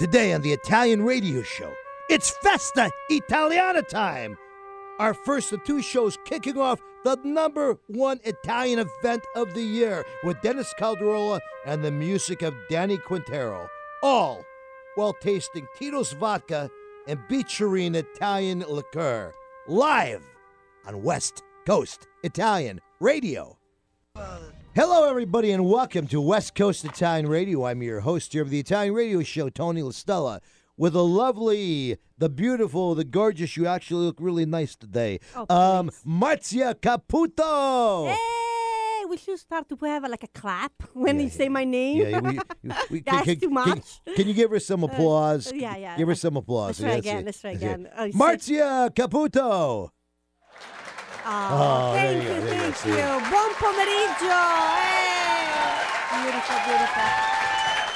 Today on the Italian radio show, it's Festa Italiana time. Our first of two shows kicking off the number one Italian event of the year with Dennis Calderola and the music of Danny Quintero. All while tasting Tito's vodka and Beacherine Italian liqueur. Live on West Coast Italian Radio. Hello, everybody, and welcome to West Coast Italian Radio. I'm your host here of the Italian Radio Show, Tony LaStella, with the lovely, the beautiful, the gorgeous. You actually look really nice today. Oh, um. Marzia Caputo. Hey, we should start to have like a clap when Yeah, you say my name. Yeah, we, we, That's can, too much. Can, you give her some applause? yeah, yeah. Give her some applause. Let's try Yes, again, let's try yes. again. Oh, you said- Marzia Caputo. Oh, Oh, thank you you, you go, thank see. you. Buon pomeriggio. Hey. Beautiful, beautiful.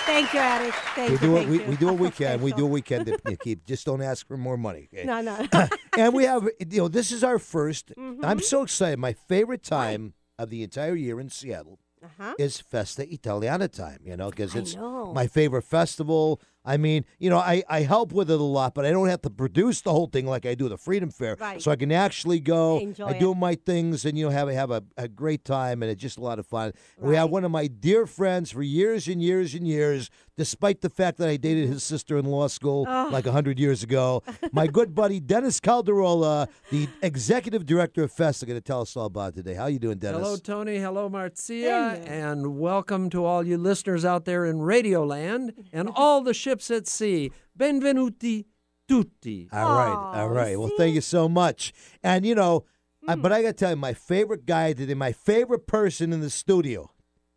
Thank you, Eric. Thank We you. do what we, you. we do what we That's can. We do official. what we can to, keep. Just don't ask for more money. okay? No, no. and we have you know this is our 1st Mm-hmm. I'm so excited. My favorite time of the entire year in Seattle uh-huh. is Festa Italiana time. You know because it's know. my favorite festival. I mean, you know, I, I help with it a lot, but I don't have to produce the whole thing like I do the Freedom Fair. Right. So I can actually go. Enjoy I it. do my things and you know have have a, a great time and it's just a lot of fun. We have one of my dear friends for years and years and years, despite the fact that I dated his sister in law school like a hundred years ago. My good buddy Dennis Calderola, the executive director of Fest, Festa, going to tell us all about it today. How you doing, Dennis? Hello, Tony. Hello, Marzia. Hello. And welcome to all you listeners out there in Radioland and all the ships at sea. Benvenuti tutti. All right. All right. all. Well, thank you so much. And you know, I, but I got to tell you, my favorite guy today, my favorite person in the studio,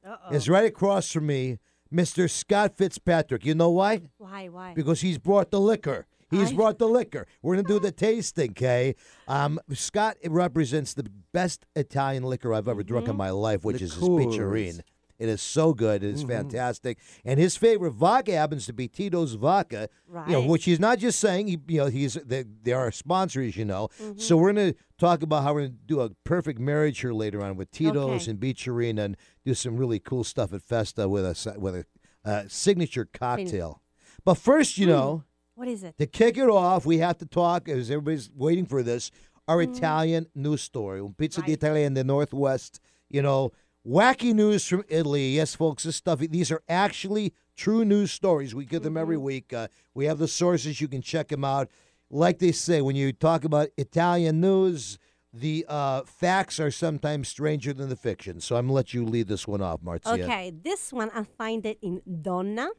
Uh-oh. is right across from me, Mr. Scott Fitzpatrick. You know why? Why, why? Because he's brought the liquor. He's I- brought the liquor. We're gonna do the tasting, okay? Um, Scott represents the best Italian liquor I've ever drunk in Mm-hmm. my life, which is his Liqueurs. It is so good. It is Mm-hmm. fantastic. And his favorite vodka happens to be Tito's vodka. You know, Right. which he's not just saying. He, you know, he's they, they are sponsors. You know, Mm-hmm. so we're gonna talk about how we're gonna do a perfect marriage here later on with Tito's Okay. and Beacherina and do some really cool stuff at Festa with a with a uh, signature cocktail. But first, you Hmm. know. What is it? To kick it off, we have to talk, as everybody's waiting for this, our Mm-hmm. Italian news story. Un pizza di Right. Italia in the Northwest. You know, wacky news from Italy. Yes, folks, this stuff, these are actually true news stories. We get them Mm-hmm. every week. Uh, we have the sources. You can check them out. Like they say, when you talk about Italian news, the uh, facts are sometimes stranger than the fiction. So I'm going to let you lead this one off, Marzia. Okay, this one I find it in Donna.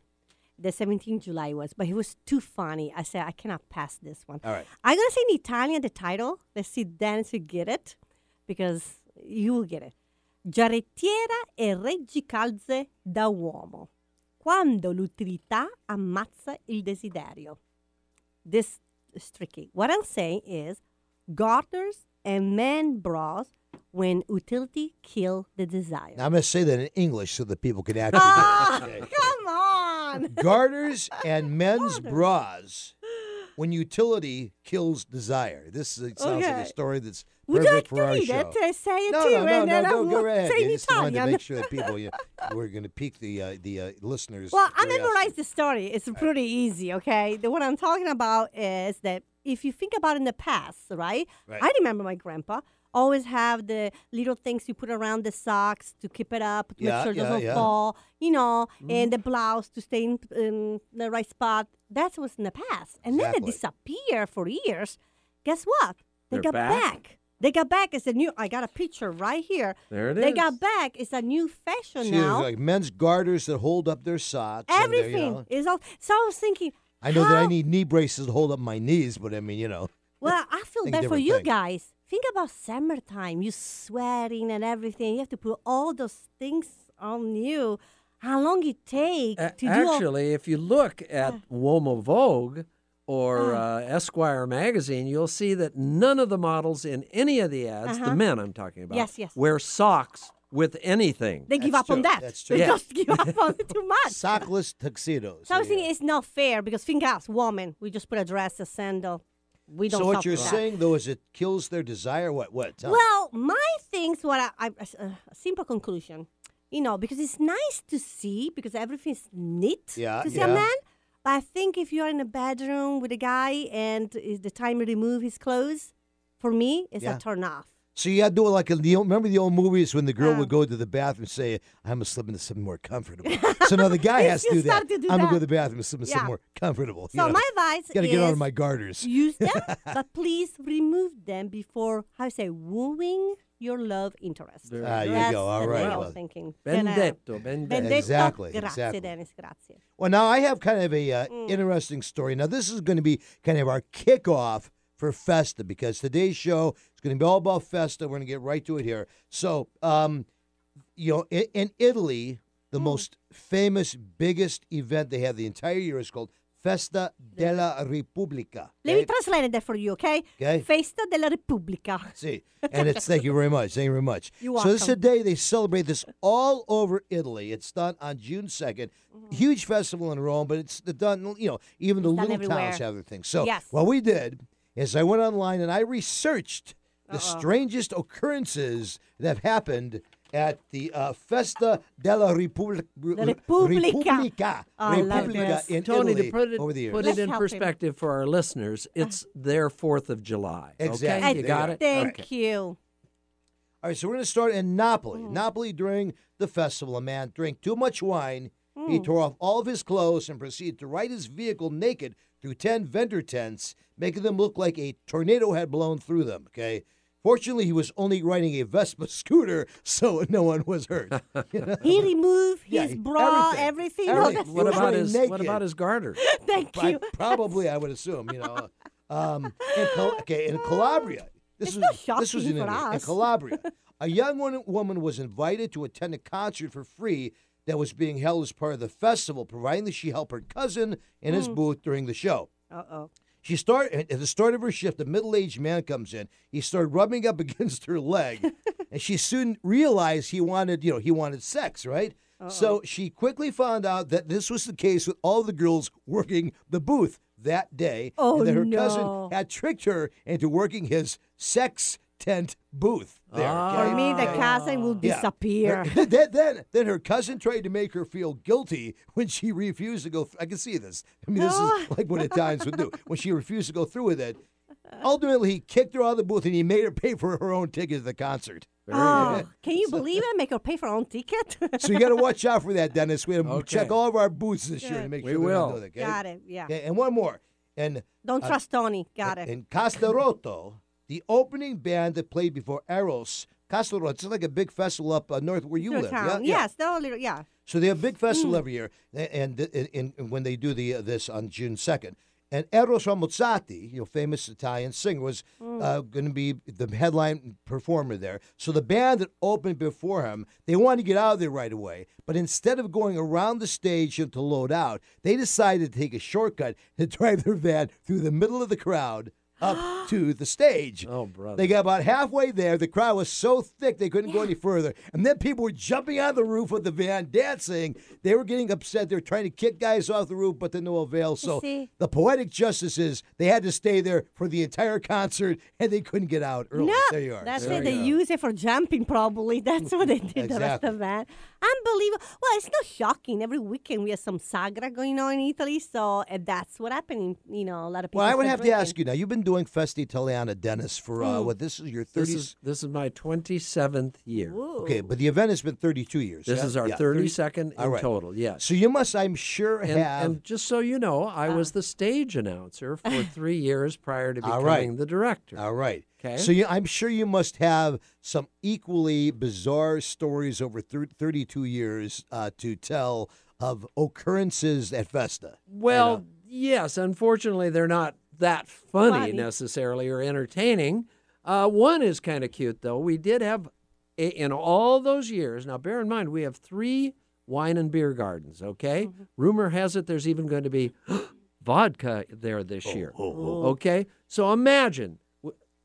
The 17th July was, but it was too funny. I said I cannot pass this one. All right. I'm gonna say in Italian the title. Let's see, Dennis, you get it because you will get it. Giarrettiera e reggicalze da uomo. Quando l'utilità ammazza il desiderio. This is tricky. What I'm saying is garters and man bras when utility kill the desire. Now, I'm going to say that in English so that people can actually it. Come on. garters and men's bras when utility kills desire. This is, sounds like a story that's Would perfect like for our show. it? I say it no, too, no, no, and no, then go, I go will ahead. I just wanted to make sure that people, you we're going to pique the uh, the uh, listeners. Well, I memorized the story. It's pretty easy, okay? The, what I'm talking about is that if you think about in the past, right? Right. I remember my grandpa always have the little things you put around the socks to keep it up, to Yeah, make sure it yeah, doesn't yeah. fall, you know, Mm-hmm. and the blouse to stay in, in the right spot. That was in the past. And then they it disappeared for years. Guess what? They They're got back? back. They got back. It's a new. I got a picture right here. There it They is. got back. It's a new fashion See, now. like men's garters that hold up their socks. and Everything you know, is all. So I was thinking. I know that I need knee braces to hold up my knees, but I mean, you know. Well, I feel bad for you thing. guys. Think about summertime. You sweating and everything. You have to put all those things on you. How long it take A- to do? all- Actually, if you look at Uomo Vogue or Ah. uh, Esquire magazine, you'll see that none of the models in any of the ads, the Uh-huh. men I'm talking about, Yes, yes. wear socks with anything. they give That's up on that. That's They true. Yeah. just give up on it too much. Sockless tuxedos. So I there was thinking it's not fair because think us, woman, we just put a dress, a sandal. We don't. So what stop you're for that. saying though is it kills their desire. What? What? Tell me. Well, my things, what I, I a a simple conclusion, you know, because it's nice to see because everything's neat Yeah, to see yeah. a man. But I think if you're in a bedroom with a guy and is the time to remove his clothes, for me, it's Yeah. a turn off. So you had to do it like in the old, remember the old movies when the girl Yeah. would go to the bathroom and say, "I'm gonna slip into something more comfortable." so now the guy has to do that. to do I'm gonna go to the bathroom and slip into something more comfortable. So my advice got to is get out of my garters. use them, but please remove them before, how I say, wooing your love interest. There Ah, you That's go. All the right. way I well. was thinking. Then, Benedetto, benedetto. Benedetto. Exactly, Grazie, exactly. Dennis. Grazie. Well, now I have kind of a uh, Mm. interesting story. Now this is going to be kind of our kickoff for Festa because today's show is going to be all about Festa. We're going to get right to it here. So, um, you know, in, in Italy, Mm. the most famous, biggest event they have the entire year is called Festa della Repubblica. Let me translate that for you, okay? Okay. Festa della Repubblica. See, and it's thank you very much. Thank you very much. You're so this is a day they celebrate this all over Italy. It's done on June 2nd Huge festival in Rome, but it's done. You know, even the Mm-hmm. It's done little towns have their things. So Yes. what we did is I went online and I researched the Uh-oh. strangest occurrences that have happened at the uh, Festa della Repubblica. Repubblica. Repubblica, I love Repubblica this. in Tony, Italy to put it, over the years. put Let's it in help him. perspective for our listeners, it's their 4th of July. Exactly. Okay? You got it? Thank Okay. you. All right, so we're going to start in Napoli. Mm. Napoli during the festival, a man drank too much wine. Mm. He tore off all of his clothes and proceeded to ride his vehicle naked through 10 vendor tents, making them look like a tornado had blown through them, okay? Fortunately, he was only riding a Vespa scooter, so no one was hurt. You know? He removed Yeah, his bra, everything. everything. Everything. No, that's- What about really his What about his garter? Thank I- you. probably, I would assume, you know. Um, in Cal- okay, in Calabria. This It's was this was in, for Italy, in. Calabria. A young woman, woman was invited to attend a concert for free that was being held as part of the festival, providing that she helped her cousin in his booth during the show. Uh oh. She start at the start of her shift. A middle-aged man comes in. He started rubbing up against her leg, and she soon realized he wanted, you know, he wanted sex, right? Uh-oh. So she quickly found out that this was the case with all the girls working the booth that day, Oh, and that her no. cousin had tricked her into working his sex tent booth there. Ah. okay? For me, the ah. Okay. cousin will Yeah. disappear. Her- then, then, then her cousin tried to make her feel guilty when she refused to go. Th- I can see this. I mean, this Oh. is ah. like what Italians would do when she refused to go through with it. Ultimately, he kicked her out of the booth and he made her pay for her own ticket to the concert. Oh, can you believe it? Make her pay for her own ticket? So you got to watch out for that, Dennis. We have to Okay. check all of our booths this year to Good. make We sure they're not will. doing it, okay? Got it. Yeah. Okay, and one more. And Don't uh, trust Tony. Got uh, it. in Castelrotto, the opening band that played before Eros, Castelrotto, it's like a big festival up uh, north where you Little live. town. Yeah? Yeah. Yes, little. Yeah. So they have a big festival Hmm. every year, a- and, and, and when they do the uh, this on June second, and Eros Ramazzotti, you know, famous Italian singer, was Hmm. uh, going to be the headline performer there. So the band that opened before him, they wanted to get out of there right away, but instead of going around the stage to load out, they decided to take a shortcut and drive their van through the middle of the crowd up to the stage. Oh, brother. They got about halfway there. The crowd was so thick they couldn't go any further. And then people were jumping on the roof of the van, dancing. They were getting upset. They were trying to kick guys off the roof, but to no avail. So the poetic justice is they had to stay there for the entire concert and they couldn't get out early. No, there you are. that's There it. They go. use it for jumping, probably. That's what they did the rest of that. Unbelievable. Well, it's not shocking. Every weekend we have some sagra going on in Italy, so and that's what happening. You know, a lot of people. well, I would start have to ask you now. You've been doing Festa Italiana, Dennis, for uh, what? This is your This is this is my 27th year. Ooh. okay, but the event has been 32 years. This yeah? is our Yeah, 30 32nd All in right. total. Yes. So you must, I'm sure, and, have. and just so you know, I was the stage announcer for three years prior to becoming right. the director. All right. Okay. So you, I'm sure you must have some equally bizarre stories over thir- 32 years uh, to tell of occurrences at Festa. Well, yes. Unfortunately, they're not that funny, Funny. necessarily or entertaining. Uh, one is kind of cute, though. We did have, in all those years, now bear in mind, we have three wine and beer gardens, okay? Mm-hmm. Rumor has it there's even going to be vodka there this year. oh, Okay? So imagine w-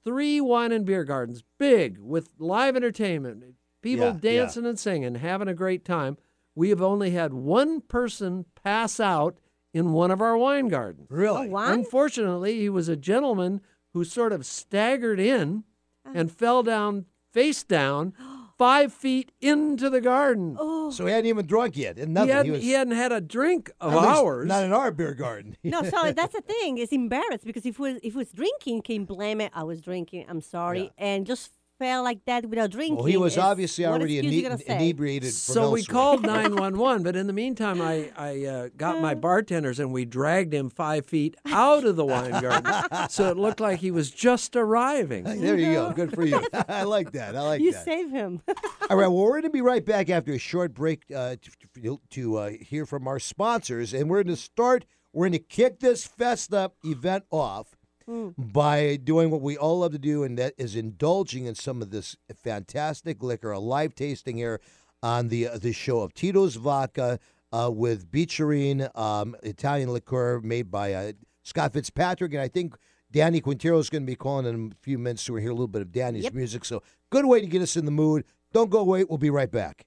three wine and beer gardens, big, with live entertainment, people Yeah, yeah. dancing and singing, having a great time. We have only had one person pass out in one of our wine gardens. Really? Oh, one? Unfortunately, he was a gentleman who sort of staggered in Uh. and fell down face down five feet into the garden. Oh. So he hadn't even drunk yet, and he, hadn't, was, he hadn't had a drink of at least ours. Not in our beer garden. No, so that's the thing. It's embarrassed because if was if was drinking, can blame it. I was drinking. I'm sorry, and just fell like that without drinking. Well, he was It's- obviously already ine- inebriated. so we called 911, but in the meantime, I, I uh, got my bartenders and we dragged him five feet out of the wine garden. so it looked like he was just arriving. Hey, there you go. Good for you. I like that. I like You that. You save him. All right. Well, we're going to be right back after a short break uh, to, to uh, hear from our sponsors, and we're going to start. We're going to kick this Festa event off by doing what we all love to do, and that is indulging in some of this fantastic liquor, a live tasting here on the uh, the show of Tito's Vodka uh, with Beecherine, um, Italian liqueur made by uh, Scott Fitzpatrick, and I think. Danny Quintero is going to be calling in a few minutes, so we'll hear a little bit of Danny's Yep. music. So, good way to get us in the mood. Don't go away. We'll be right back.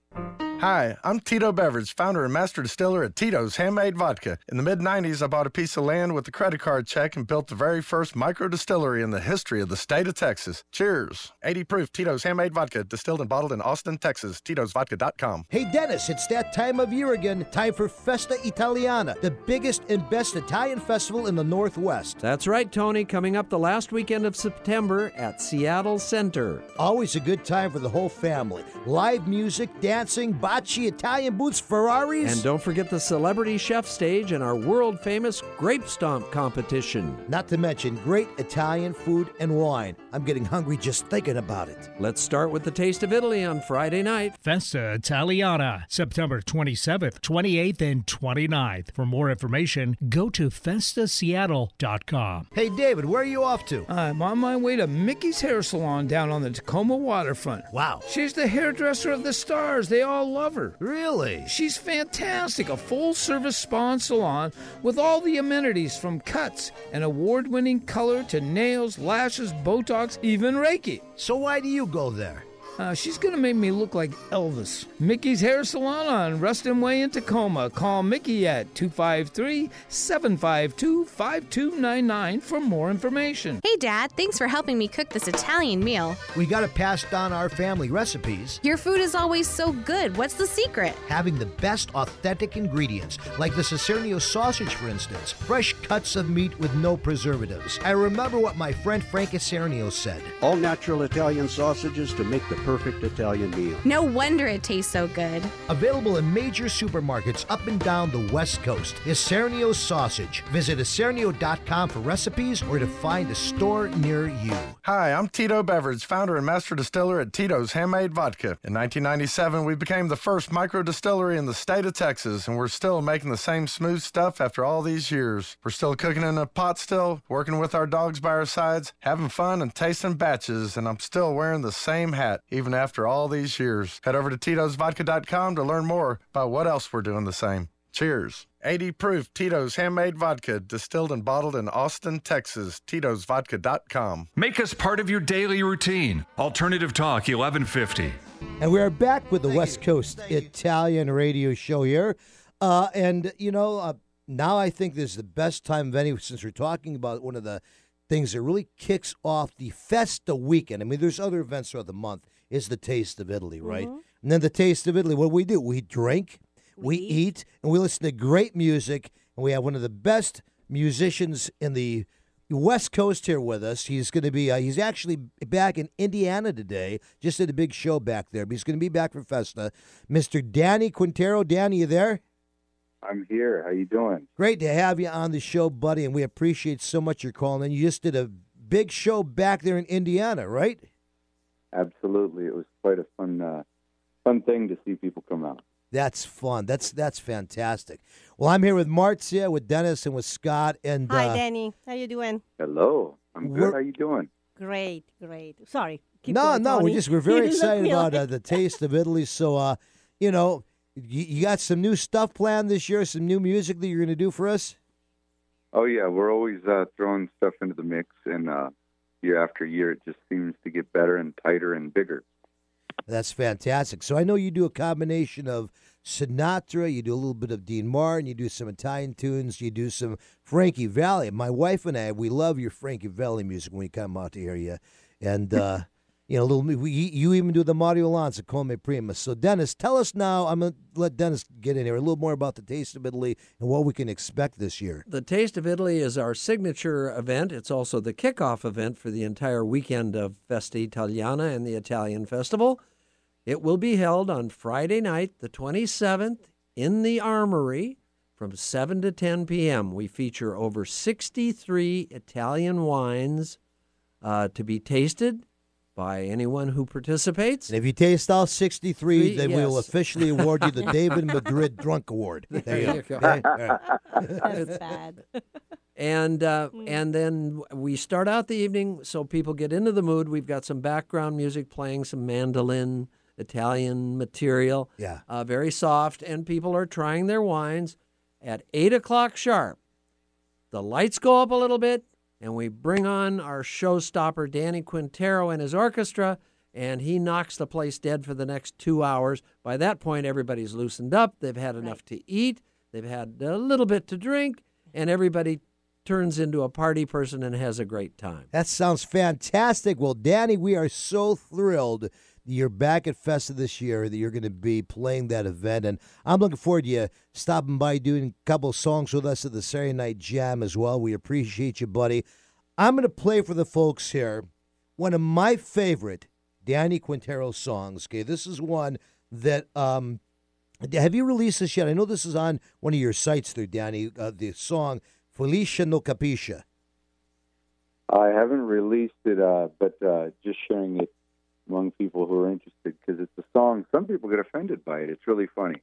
Hi, I'm Tito Beveridge, founder and master distiller at Tito's Handmade Vodka. In the mid 90s, I bought a piece of land with a credit card check and built the very first micro distillery in the history of the state of Texas. Cheers. 80 proof Tito's Handmade Vodka, distilled and bottled in Austin, Texas. Tito'sVodka.com. Hey, Dennis, it's that time of year again. Time for Festa Italiana, the biggest and best Italian festival in the Northwest. That's right, Tony. Coming up the last weekend of September at Seattle Center. Always a good time for the whole family. Live music, dancing, bocce, Italian boots, Ferraris. And don't forget the celebrity chef stage and our world famous grape stomp competition. Not to mention great Italian food and wine. I'm getting hungry just thinking about it. Let's start with the Taste of Italy on Friday night. Festa Italiana, September 27th, 28th, and 29th. For more information, go to festaseattle.com. Hey, David, where are you off to? I'm on my way to Mickey's Hair Salon down on the Tacoma waterfront. Wow. She's the hairdresser of the stars. They all love her. Really? She's fantastic. A full service spa salon with all the amenities from cuts and award winning color to nails, lashes, Botox, even Reiki. So why do you go there? Uh, she's going to make me look like Elvis. Mickey's Hair Salon on Ruston Way in Tacoma. Call Mickey at 253 752 5299 for more information. Hey, Dad, thanks for helping me cook this Italian meal. We got to pass down our family recipes. Your food is always so good. What's the secret? having the best authentic ingredients, like the Isernio sausage, for instance. Fresh cuts of meat with no preservatives. I remember what my friend Frank Isernio said. All natural Italian sausages to make the perfect Italian meal. No wonder it tastes so good. Available in major supermarkets up and down the West Coast. Isernio sausage. Visit Isernio.com for recipes or to find a store near you. Hi, I'm Tito Beveridge, founder and master distiller at Tito's Handmade Vodka. In 1997, we became the first micro distillery in the state of Texas, and we're still making the same smooth stuff after all these years. We're still cooking in a pot still, working with our dogs by our sides, having fun and tasting batches, and I'm still wearing the same hat, even after all these years. Head over to Tito'sVodka.com to learn more about what else we're doing the same. Cheers. 80 proof Tito's Handmade Vodka, distilled and bottled in Austin, Texas. Tito'sVodka.com. Make us part of your daily routine. Alternative Talk 1150. And we are back with the West Coast Italian radio show here. Uh, and, you know, uh, now I think this is the best time of any, since we're talking about one of the things that really kicks off the Festa weekend. I mean, there's other events throughout the month, is the Taste of Italy, right? And then the Taste of Italy, what do we do? We drink, we, eat, and we listen to great music. And we have one of the best musicians in the West Coast here with us. He's going to be, uh, he's actually back in Indiana today, just did a big show back there, but he's going to be back for Festa. Mr. Danny Quintero. Danny, you there? I'm here. How you doing? Great to have you on the show, buddy, and we appreciate so much your calling in. You just did a big show back there in Indiana, right? Absolutely. It was quite a fun, uh, fun thing to see people come out. That's fun. That's that's fantastic. Well, I'm here with Marzia, with Dennis, and with Scott. And Hi, uh, Danny. How you doing? Hello. I'm good. How you doing? Great, great. Sorry. Keep no, going, no, we Tony. just we're very excited about uh, the taste of Italy. So, uh, you know, you, you got some new stuff planned this year, some new music that you're going to do for us. Oh yeah, we're always uh, throwing stuff into the mix, and uh, year after year, it just seems to get better and tighter and bigger. That's fantastic. So I know you do a combination of Sinatra, you do a little bit of Dean Martin, you do some Italian tunes, you do some Frankie Valli. My wife and I, we love your Frankie Valli music when we come out to hear you. And uh, you know, little. We, you even do the Mario Lanza Come Prima. So, Dennis, tell us now. I'm gonna let Dennis get in here a little more about the Taste of Italy and what we can expect this year. The Taste of Italy is our signature event. It's also the kickoff event for the entire weekend of Festa Italiana and the Italian Festival. It will be held on Friday night, the 27th, in the Armory from 7 to 10 p.m. We feature over 63 Italian wines uh, to be tasted by anyone who participates. And if you taste all 63, Three, then we will officially award you the David Madrid Drunk Award. There you go. Okay? That's bad. And uh, and then we start out the evening so people get into the mood. We've got some background music playing, some mandolin, Italian material. Yeah. Uh, very soft, and people are trying their wines at eight o'clock sharp. The lights go up a little bit, and we bring on our showstopper, Danny Quintero, and his orchestra, and he knocks the place dead for the next two hours. By that point, everybody's loosened up. They've had enough to eat. They've had a little bit to drink, and everybody turns into a party person and has a great time. That sounds fantastic. Well, Danny, we are so thrilled you're back at Festa this year, that you're going to be playing that event. And I'm looking forward to you stopping by doing a couple songs with us at the Saturday Night Jam as well. We appreciate you, buddy. I'm going to play for the folks here one of my favorite Danny Quintero songs. Okay, this is one that. um have you released this yet? I know this is on one of your sites there, Danny. Uh, the song Felicia No Capisce. I haven't released it, uh, but uh, just sharing it among people who are interested because it's a song. Some people get offended by it. It's really funny.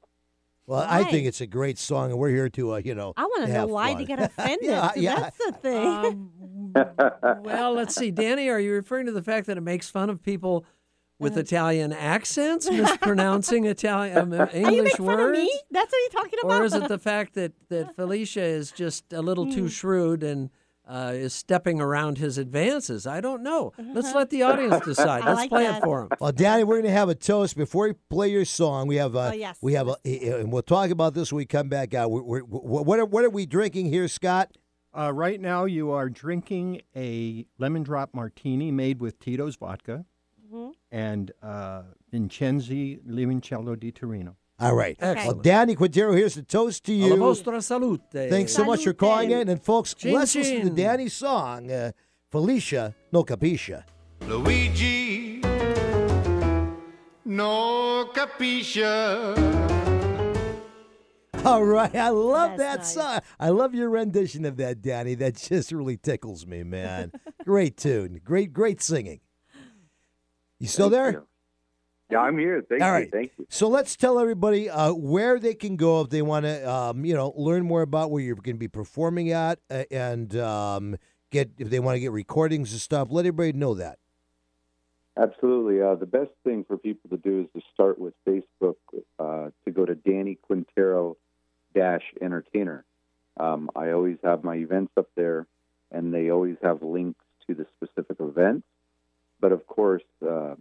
Well, I think it's a great song, and we're here to, uh, you know, I want to know have why fun. they get offended. yeah, yeah. That's the thing. Um, well, let's see. Danny, are you referring to the fact that it makes fun of people with Italian accents mispronouncing Italian um, Are you English fun of words? me? That's what you're talking about. Or is it the fact that, that Felicia is just a little Hmm. too shrewd and uh, is stepping around his advances? I don't know. Let's let the audience decide. Let's like play that. it for him. Well, Danny, we're going to have a toast before we play your song. We have, uh, Oh, yes. we have, a, and we'll talk about this when we come back out. We're, we're, what, are, what are we drinking here, Scott? Uh, right now, you are drinking a lemon drop martini made with Tito's vodka Mm-hmm. and uh, Vincenzi Limoncello di Torino. All right. Excellent. Well, Danny Quintero, here's a toast to Alla you. vostra salute. Thanks so much for calling in. And folks, Chin let's listen to. Danny's song, uh, Felicia No Capisce. Luigi no capisce. All right. I love That's that nice. song. I love your rendition of that, Danny. That just really tickles me, man. great tune. Great, great singing. You still Thank there? you. Yeah, I'm here. Thank All you. right. Thank you. So let's tell everybody uh, where they can go if they want to, um, you know, learn more about where you're going to be performing at, uh, and um, get if they want to get recordings and stuff. Let everybody know that. Absolutely. Uh, the best thing for people to do is to start with Facebook, uh, to go to Danny Quintero dash entertainer. Um, I always have my events up there, and they always have links to the specific events. But of course, uh,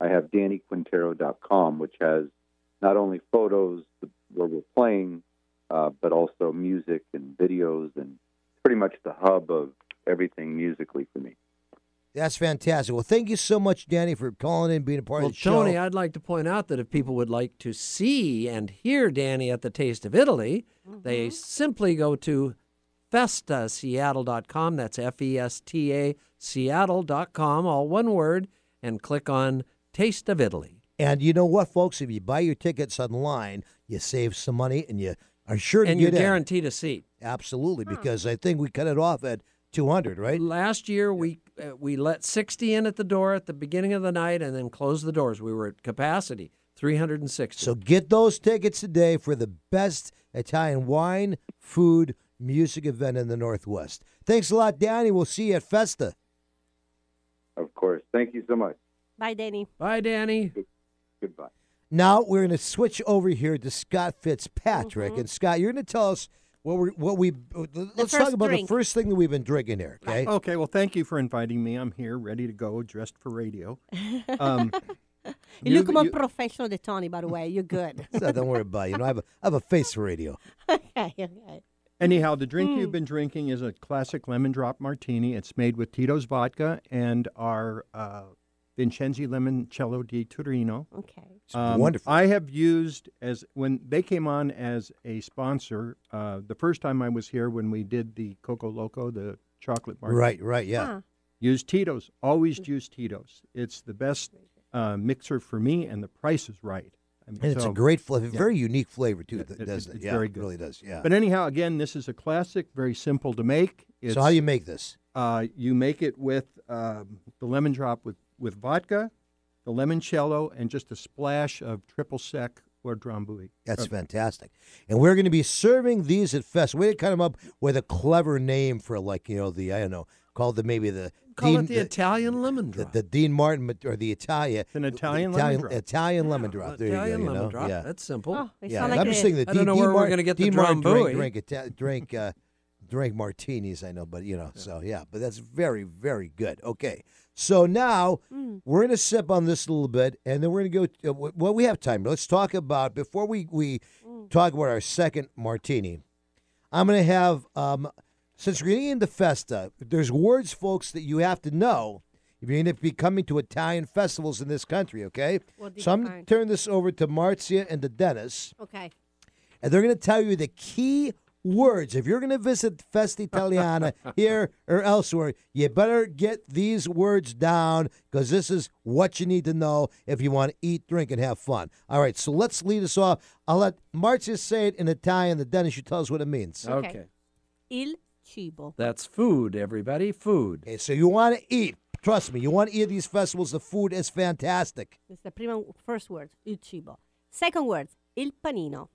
I have DannyQuintero.com, which has not only photos where we're playing, uh, but also music and videos, and pretty much the hub of everything musically for me. That's fantastic. Well, thank you so much, Danny, for calling in, being a part Well, of the show. Tony, I'd like to point out that if people would like to see and hear Danny at the Taste of Italy, they simply go to festaseattle.com. That's F E S T A Seattle.com, all one word, and click on Taste of Italy. And you know what, folks? If you buy your tickets online, you save some money, and you are sure to And you're get in. guaranteed a seat. Absolutely, because I think we cut it off at 200, right? Last year, we uh, we let 60 in at the door at the beginning of the night and then closed the doors. We were at capacity, 360. So get those tickets today for the best Italian wine, food, music event in the Northwest. Thanks a lot, Danny. We'll see you at Festa. Of course. Thank you so much. Bye, Danny. Bye, Danny. Goodbye. Now we're going to switch over here to Scott Fitzpatrick, Mm-hmm. and Scott, you're going to tell us what we what we let's talk about drink. the first thing that we've been drinking here. Okay, Okay, well, thank you for inviting me. I'm here, ready to go, dressed for radio. Um, You, look more you- professional than Tony, by the way. You're good. so don't worry about it. You know, I have a, I have a face for radio. okay, okay. Anyhow, the drink Hmm. you've been drinking is a classic lemon drop martini. It's made with Tito's vodka and our uh, Vincenzi Limoncello di Torino. Okay. Um, wonderful. I have used as when they came on as a sponsor. Uh, the first time I was here when we did the Coco Loco, the chocolate martini. Right, right, yeah. Huh. Use Tito's. Always use Tito's. It's the best uh, mixer for me, and the price is right. I mean, And it's a great flavor, yeah. very unique flavor too. That It- does it- it. it's yeah, very it good. really does. Yeah. But anyhow, again, this is a classic, very simple to make. It's, so how do you make this? Uh, you make it with um, the lemon drop with, with vodka, the limoncello, and just a splash of triple sec or drambuie. That's Uh, fantastic. And we're going to be serving these at Fest. We cut them up with a clever name for like you know the I don't know called the maybe the Call Dean, it the Italian lemon the, drop. the Dean Martin or the Italian an Italian the lemon drop. Italian lemon drop. There Italian you go. you lemon know? drop. Yeah. That's simple. Oh, Yeah, like I'm just saying that I don't know Dean where we're Martin- gonna get the Dean Martin Drambuie. drink drink, drink uh, drink martinis. I know, but you know, so yeah, but that's very very good. Okay, so now Mm. we're gonna sip on this a little bit, and then we're gonna go. Uh, well, we have time. Let's talk about before we we Mm. talk about our second martini. I'm gonna have um, since we're getting into Festa. There's words, folks, that you have to know. If you're to be coming to Italian festivals in this country, okay? Do So I'm gonna turn this over to Marzia and to Dennis Okay. and they're going to tell you the key words. If you're going to visit Festa Italiana here or elsewhere, you better get these words down because this is what you need to know if you want to eat, drink, and have fun. All right, so let's lead us off. I'll let Marzia say it in Italian, the Dennis, you tell us what it means. Okay. okay. Il cibo. That's food, everybody. Food. Okay, so you want to eat. Trust me, you want to eat these festivals. The food is fantastic. It's the prima, first word. Il cibo. Second word. Il panino.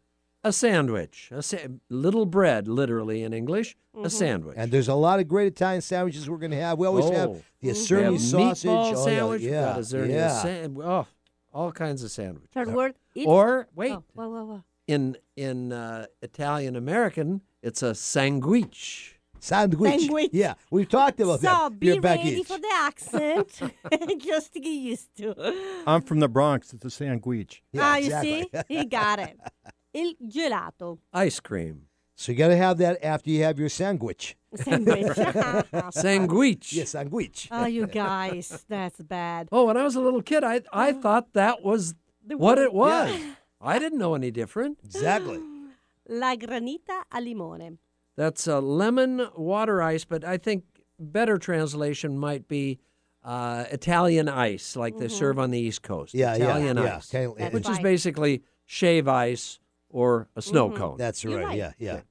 A sandwich. A sa- little bread, literally in English. Mm-hmm. A sandwich. And there's a lot of great Italian sandwiches we're going to have. We always Oh. have the We Acerni have sausage. meatball Oh, sandwich. Yeah, got a Zernia yeah. san- oh, all kinds of sandwiches. Third word. Il Or wait, Oh, whoa, whoa, whoa. in in uh, Italian American, it's a sanguich. Sandwich. Sandwich. Yeah, we've talked about So that. be Here back ready for the accent, just to get used to. I'm from the Bronx. It's a sandwich. Yeah, ah, exactly. you see, he got it. Il gelato Ice cream. So you got to have that after you have your sandwich. sandwich. sandwich. Yes, sandwich. oh, you guys, that's bad. Oh, when I was a little kid, I I thought that was The what it was. I didn't know any different. Exactly. La granita al limone. That's a lemon water ice, but I think better translation might be uh, Italian ice, like they serve on the East Coast. Yeah, yeah, Italian yeah. ice, Kind of- That's which is basically shave ice or a snow Mhm. cone. That's right. right. Yeah, yeah.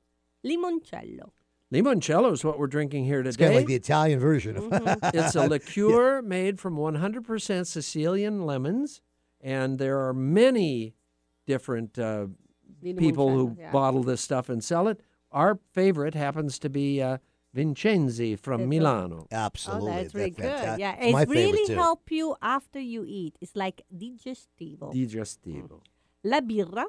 Limoncello. Limoncello is what we're drinking here today. It's kind of like the Italian version of. it's a liqueur made from 100% Sicilian lemons, and there are many different uh, people who yeah. bottle this stuff and sell it. Our favorite happens to be uh, Vincenzi from That's Milano. Absolutely. Oh, that's really good. fantastic. Yeah, It's my it really too. help you after you eat. It's like digestivo. Digestivo. La birra,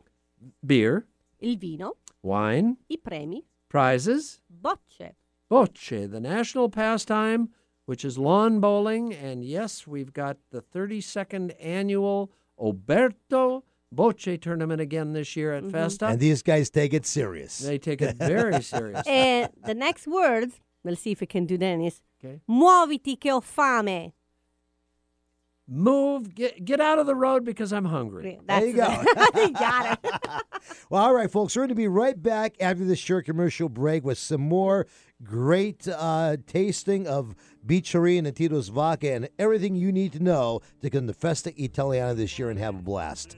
Beer, il vino, wine, i premi, prizes, bocce. bocce, the national pastime, which is lawn bowling. And yes, we've got the 32nd annual Oberto Bocce tournament again this year at mm-hmm. Festa. And these guys take it serious. They take it very serious. and the next word, we'll see if we can do Dennis. Okay. Muoviti che ho fame. Move, get get out of the road because I'm hungry. That's you go. you got it. Well, all right, folks. We're going to be right back after this short commercial break with some more great uh, tasting of Beachery and Tito's Vodka and everything you need to know to come to Festa Italiana this year and have a blast.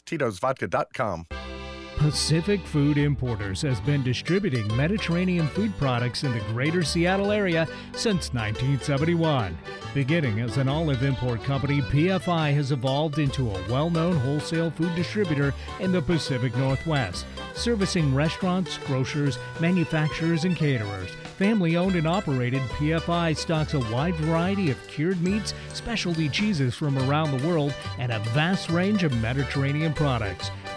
Tito'sVodka.com. Pacific Food Importers has been distributing Mediterranean food products in the greater Seattle area since 1971. Beginning as an olive import company, PFI has evolved into a well known wholesale food distributor in the Pacific Northwest, servicing restaurants, grocers, manufacturers, and caterers. Family owned and operated, PFI stocks a wide variety of cured meats, specialty cheeses from around the world, and a vast range of Mediterranean products.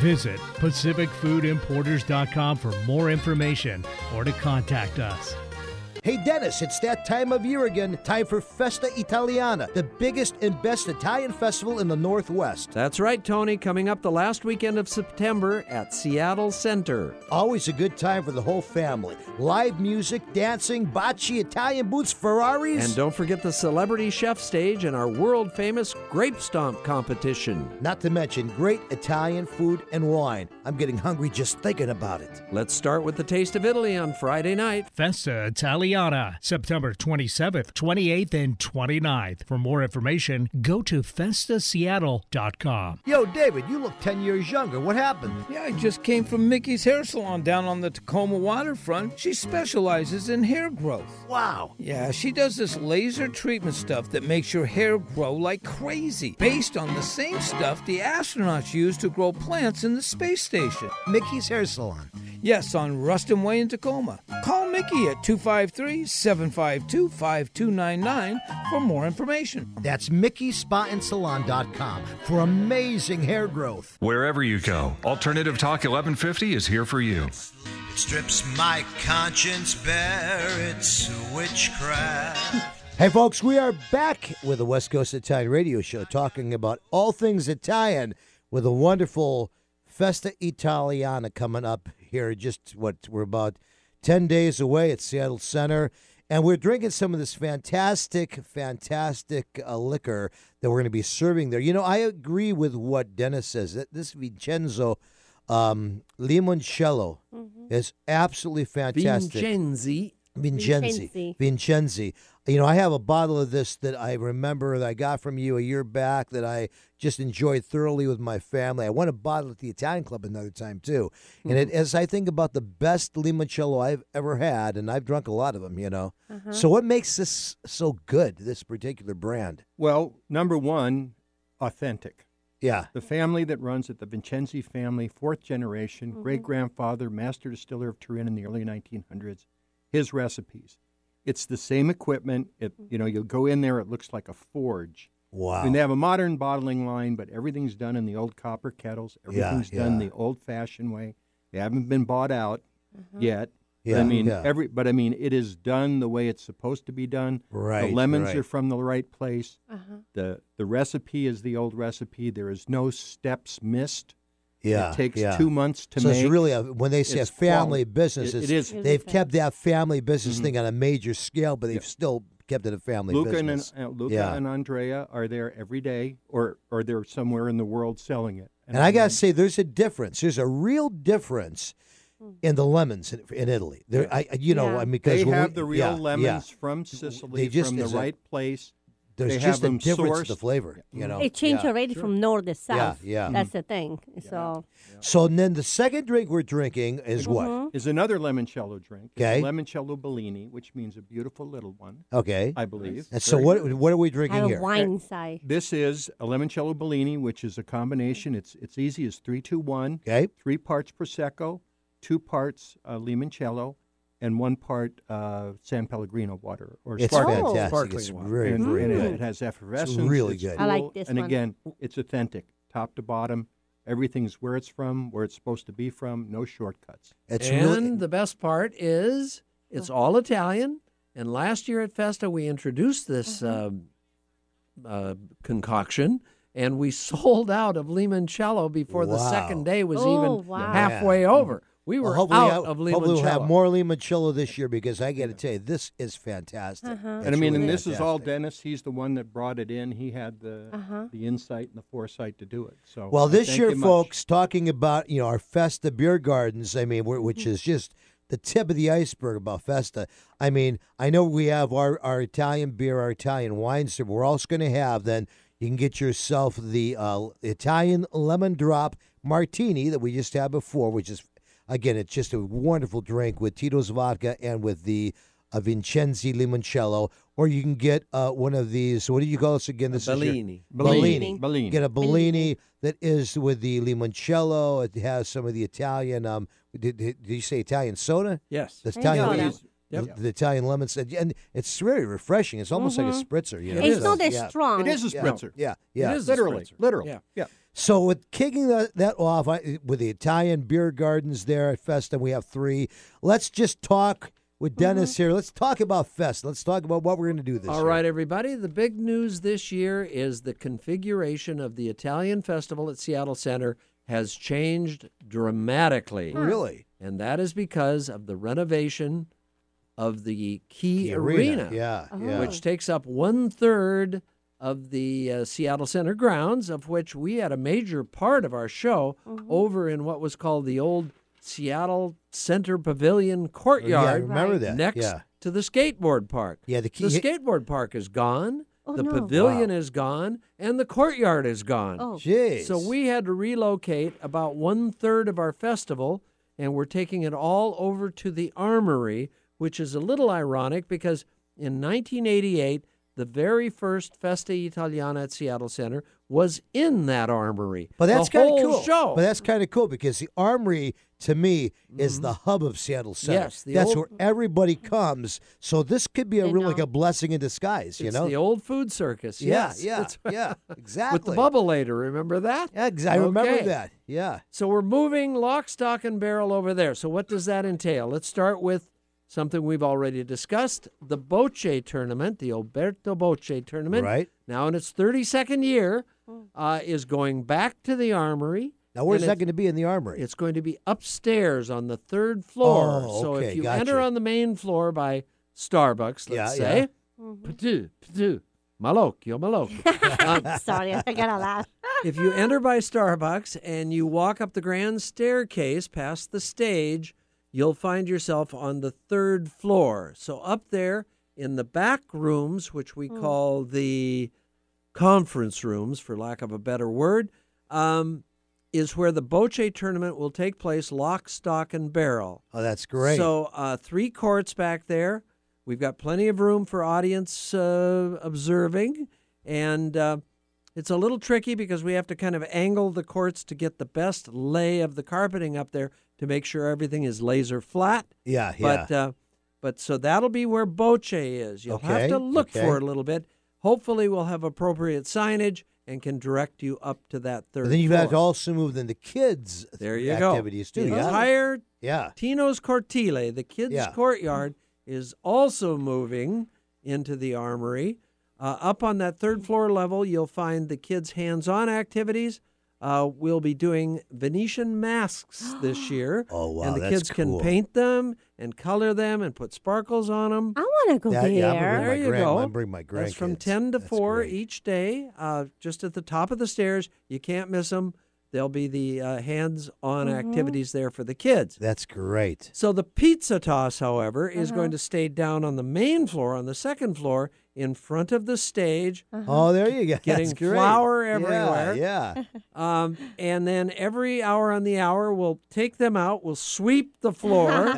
Visit PacificFoodImporters.com for more information or to contact us. Hey Dennis, it's that time of year again. Time for Festa Italiana, the biggest and best Italian festival in the Northwest. That's right, Tony, coming up the last weekend of September at Seattle Center. Always a good time for the whole family. Live music, dancing, bocce, Italian boots, Ferraris. And don't forget the celebrity chef stage and our world famous grape stomp competition. Not to mention great Italian food and wine. I'm getting hungry just thinking about it. Let's start with the Taste of Italy on Friday night. Festa Italiana, September 27th, 28th, and 29th. For more information, go to festaseattle.com. Yo, David, you look 10 years younger. What happened? Yeah, I just came from Mickey's Hair Salon down on the Tacoma waterfront. She specializes in hair growth. Wow. Yeah, she does this laser treatment stuff that makes your hair grow like crazy, based on the same stuff the astronauts use to grow plants in the space station. Mickey's Hair Salon. Yes, on Ruston Way in Tacoma. Call Mickey at 253 752 5299 for more information. That's MickeySpaandSalon.com for amazing hair growth. Wherever you go, Alternative Talk 1150 is here for you. It strips my conscience bare, it's witchcraft. Hey, folks, we are back with the West Coast Italian Radio Show talking about all things Italian with a wonderful Festa Italiana coming up here. Just what we're about 10 days away at Seattle Center. And we're drinking some of this fantastic, fantastic uh, liquor that we're going to be serving there. You know, I agree with what Dennis says. That This Vincenzo um, Limoncello is absolutely fantastic. Vincenzi. Vincenzi. Vincenzi. Vincenzi. You know, I have a bottle of this that I remember that I got from you a year back that I just enjoyed thoroughly with my family. I won a bottle at the Italian Club another time too. And it, as I think about the best limoncello I've ever had, and I've drunk a lot of them, you know. Uh-huh. So what makes this so good? This particular brand? Well, number one, authentic. Yeah. The family that runs it, the Vincenzi family, fourth generation, Mm-hmm. great grandfather, master distiller of Turin in the early 1900s. His recipes. It's the same equipment. It, you know, you'll go in there, it looks like a forge. Wow. And they have a modern bottling line, but everything's done in the old copper kettles. Yeah, Everything's done yeah. the old-fashioned way. They haven't been bought out Mm-hmm. yet. But Yeah, I mean, yeah. every. But I mean, it is done the way it's supposed to be done. Right, The lemons right. are from the right place. Uh-huh. The the recipe is the old recipe. There is no steps missed. Yeah, It takes yeah. two months to so make. it's really a, when they say It's a family quality. business, It- it's, they've kept that family business Mhm. thing on a major scale, but they've still kept it a family Luca and, business. uh, Luca yeah. and Andrea are there every day, or or they're somewhere in the world selling it. And I gotta say, there's a difference. There's a real difference in the lemons in, in Italy. There, I, I- you know, Yeah. I mean, because they have we- the real yeah, lemons yeah. from Sicily, They just- from the it's a- right place. There's they just a difference in sourced. the flavor. You know, It changed Yeah. already from north to south. yeah. yeah. That's the thing. So So then the second drink we're drinking is what? Mhm. Is another limoncello drink. It's Okay. Limoncello Bellini, which means a beautiful little one. Okay. I believe. And so Very what? good. What are we drinking have here? wine inside. This is a limoncello Bellini, which is a combination. It's it's easy. It's three two one. Okay. Three parts prosecco, two parts uh, limoncello and one part uh, San Pellegrino water or It's sparkling fantastic. sparkling It's water. very, and, very and it- good. it has effervescence. It's really it's good. I like full, this And one. again, it's authentic, top to bottom. Everything's where it's from, where it's supposed to be from. No shortcuts. It's and really the best part is it's all Italian. And last year at Festa, we introduced this Mm-hmm. uh, uh, concoction, and we sold out of limoncello before the second day was Oh, even wow. halfway Yeah. over. We Well, were hopefully out ha- of Hopefully we'll have limoncello. more limoncello this year because I got to tell you, this is fantastic. Uh-huh. and I mean, really and this is all. Dennis. He's the one that brought it in. He had the Uh-huh. the insight and the foresight to do it. So Well, this year, you much. folks, talking about you know our Festa beer gardens. I mean, we're, which is just the tip of the iceberg about Festa. I mean, I know we have our, our Italian beer, our Italian wines. That we're also going to have. Then you can get yourself the uh, Italian lemon drop martini that we just had before, which is again, it's just a wonderful drink with Tito's vodka and with the uh, Vincenzi limoncello. Or you can get uh, one of these. What do you call this again? This is your- Bellini. Bellini. Bellini. Get a Bellini that is with the limoncello. It has some of the Italian. Um, did, did, did you say Italian soda? Yes. The Italian, go. the, the Italian lemon, soda. and it's very refreshing. It's almost like a spritzer. You know? It's is. not that Yeah. strong. It is a spritzer. Yeah, yeah. It is a Literally, spritzer. literally. Yeah. yeah. So with kicking that, that off I, with the Italian beer gardens there at Festa, and we have three. Let's just talk with mm-hmm. Dennis here. Let's talk about Fest. Let's talk about what we're going to do this All year. right, everybody. The big news this year is the configuration of the Italian festival at Seattle Center has changed dramatically. Hmm. Really? And that is because of the renovation of the Key, The arena, Arena, yeah, yeah. which takes up one third of the uh, Seattle Center grounds, of which we had a major part of our show over in what was called the old Seattle Center Pavilion courtyard. I remember Right. that, Next yeah. to the skateboard park. Yeah, the key- The skateboard park is gone. Oh, the no. pavilion Wow. is gone, and the courtyard is gone. Oh. Jeez. So we had to relocate about one third of our festival, and we're taking it all over to the Armory, which is a little ironic because in 1988, the very first Festa Italiana at Seattle Center was in that armory. But that's kind of cool. Show. But that's kind of cool because the Armory, to me, is the hub of Seattle Center. Mm-hmm. Yes, that's old- where everybody comes. So this could be a real like a blessing in disguise. You it's know? the old food circus. yeah, yes. yeah, It's- yeah, exactly. With the bubble later, remember that? Yeah, ex- I remember Okay. that. Yeah. So we're moving lock, stock, and barrel over there. So what does that entail? Let's start with something we've already discussed: the Bocce tournament, the Alberto Bocce tournament. Right. Now in its 32nd year, uh, is going back to the Armory. Now, where's that going to be in the Armory? It's going to be upstairs on the third floor. Oh, so if you gotcha. enter on the main floor by Starbucks, let's Yeah, say, yeah. Patu, patu, malocchio, malocchio. Um, Sorry, I gotta laugh. if you enter by Starbucks and you walk up the grand staircase past the stage, you'll find yourself on the third floor. So up there in the back rooms, which we call the conference rooms, for lack of a better word, um, is where the Bocce tournament will take place, lock, stock, and barrel. Oh, that's great. So uh, three courts back there. We've got plenty of room for audience uh, observing, and uh, it's a little tricky because we have to kind of angle the courts to get the best lay of the carpeting up there to make sure everything is laser flat. yeah, yeah. But uh, but so that'll be where Bocce is. You'll have to look okay. for it a little bit. Hopefully, we'll have appropriate signage and can direct you up to that third. But then you've got to also move then the kids There you activities go. too. The yeah. entire yeah. Tino's Cortile, the kids' Yeah. courtyard, is also moving into the armory. Uh, up on that third floor level, you'll find the kids' hands on activities. Uh, we'll be doing Venetian masks this year. Oh, wow, And the that's kids cool. can paint them and color them and put sparkles on them. I want to go That- there. yeah, I'm gonna bring There my you grand- go. I'm bring my grandkids. That's from 10 to That's 4 great. each day, uh, just at the top of the stairs. You can't miss them. There'll be the uh, hands on Mm-hmm. activities there for the kids. That's great. So the pizza toss, however, is Uh-huh. going to stay down on the main floor, on the second floor, in front of the stage. Oh, there you go. Getting That's great. flour Yeah, everywhere. Yeah. Um, and then every hour on the hour, we'll take them out, we'll sweep the floor,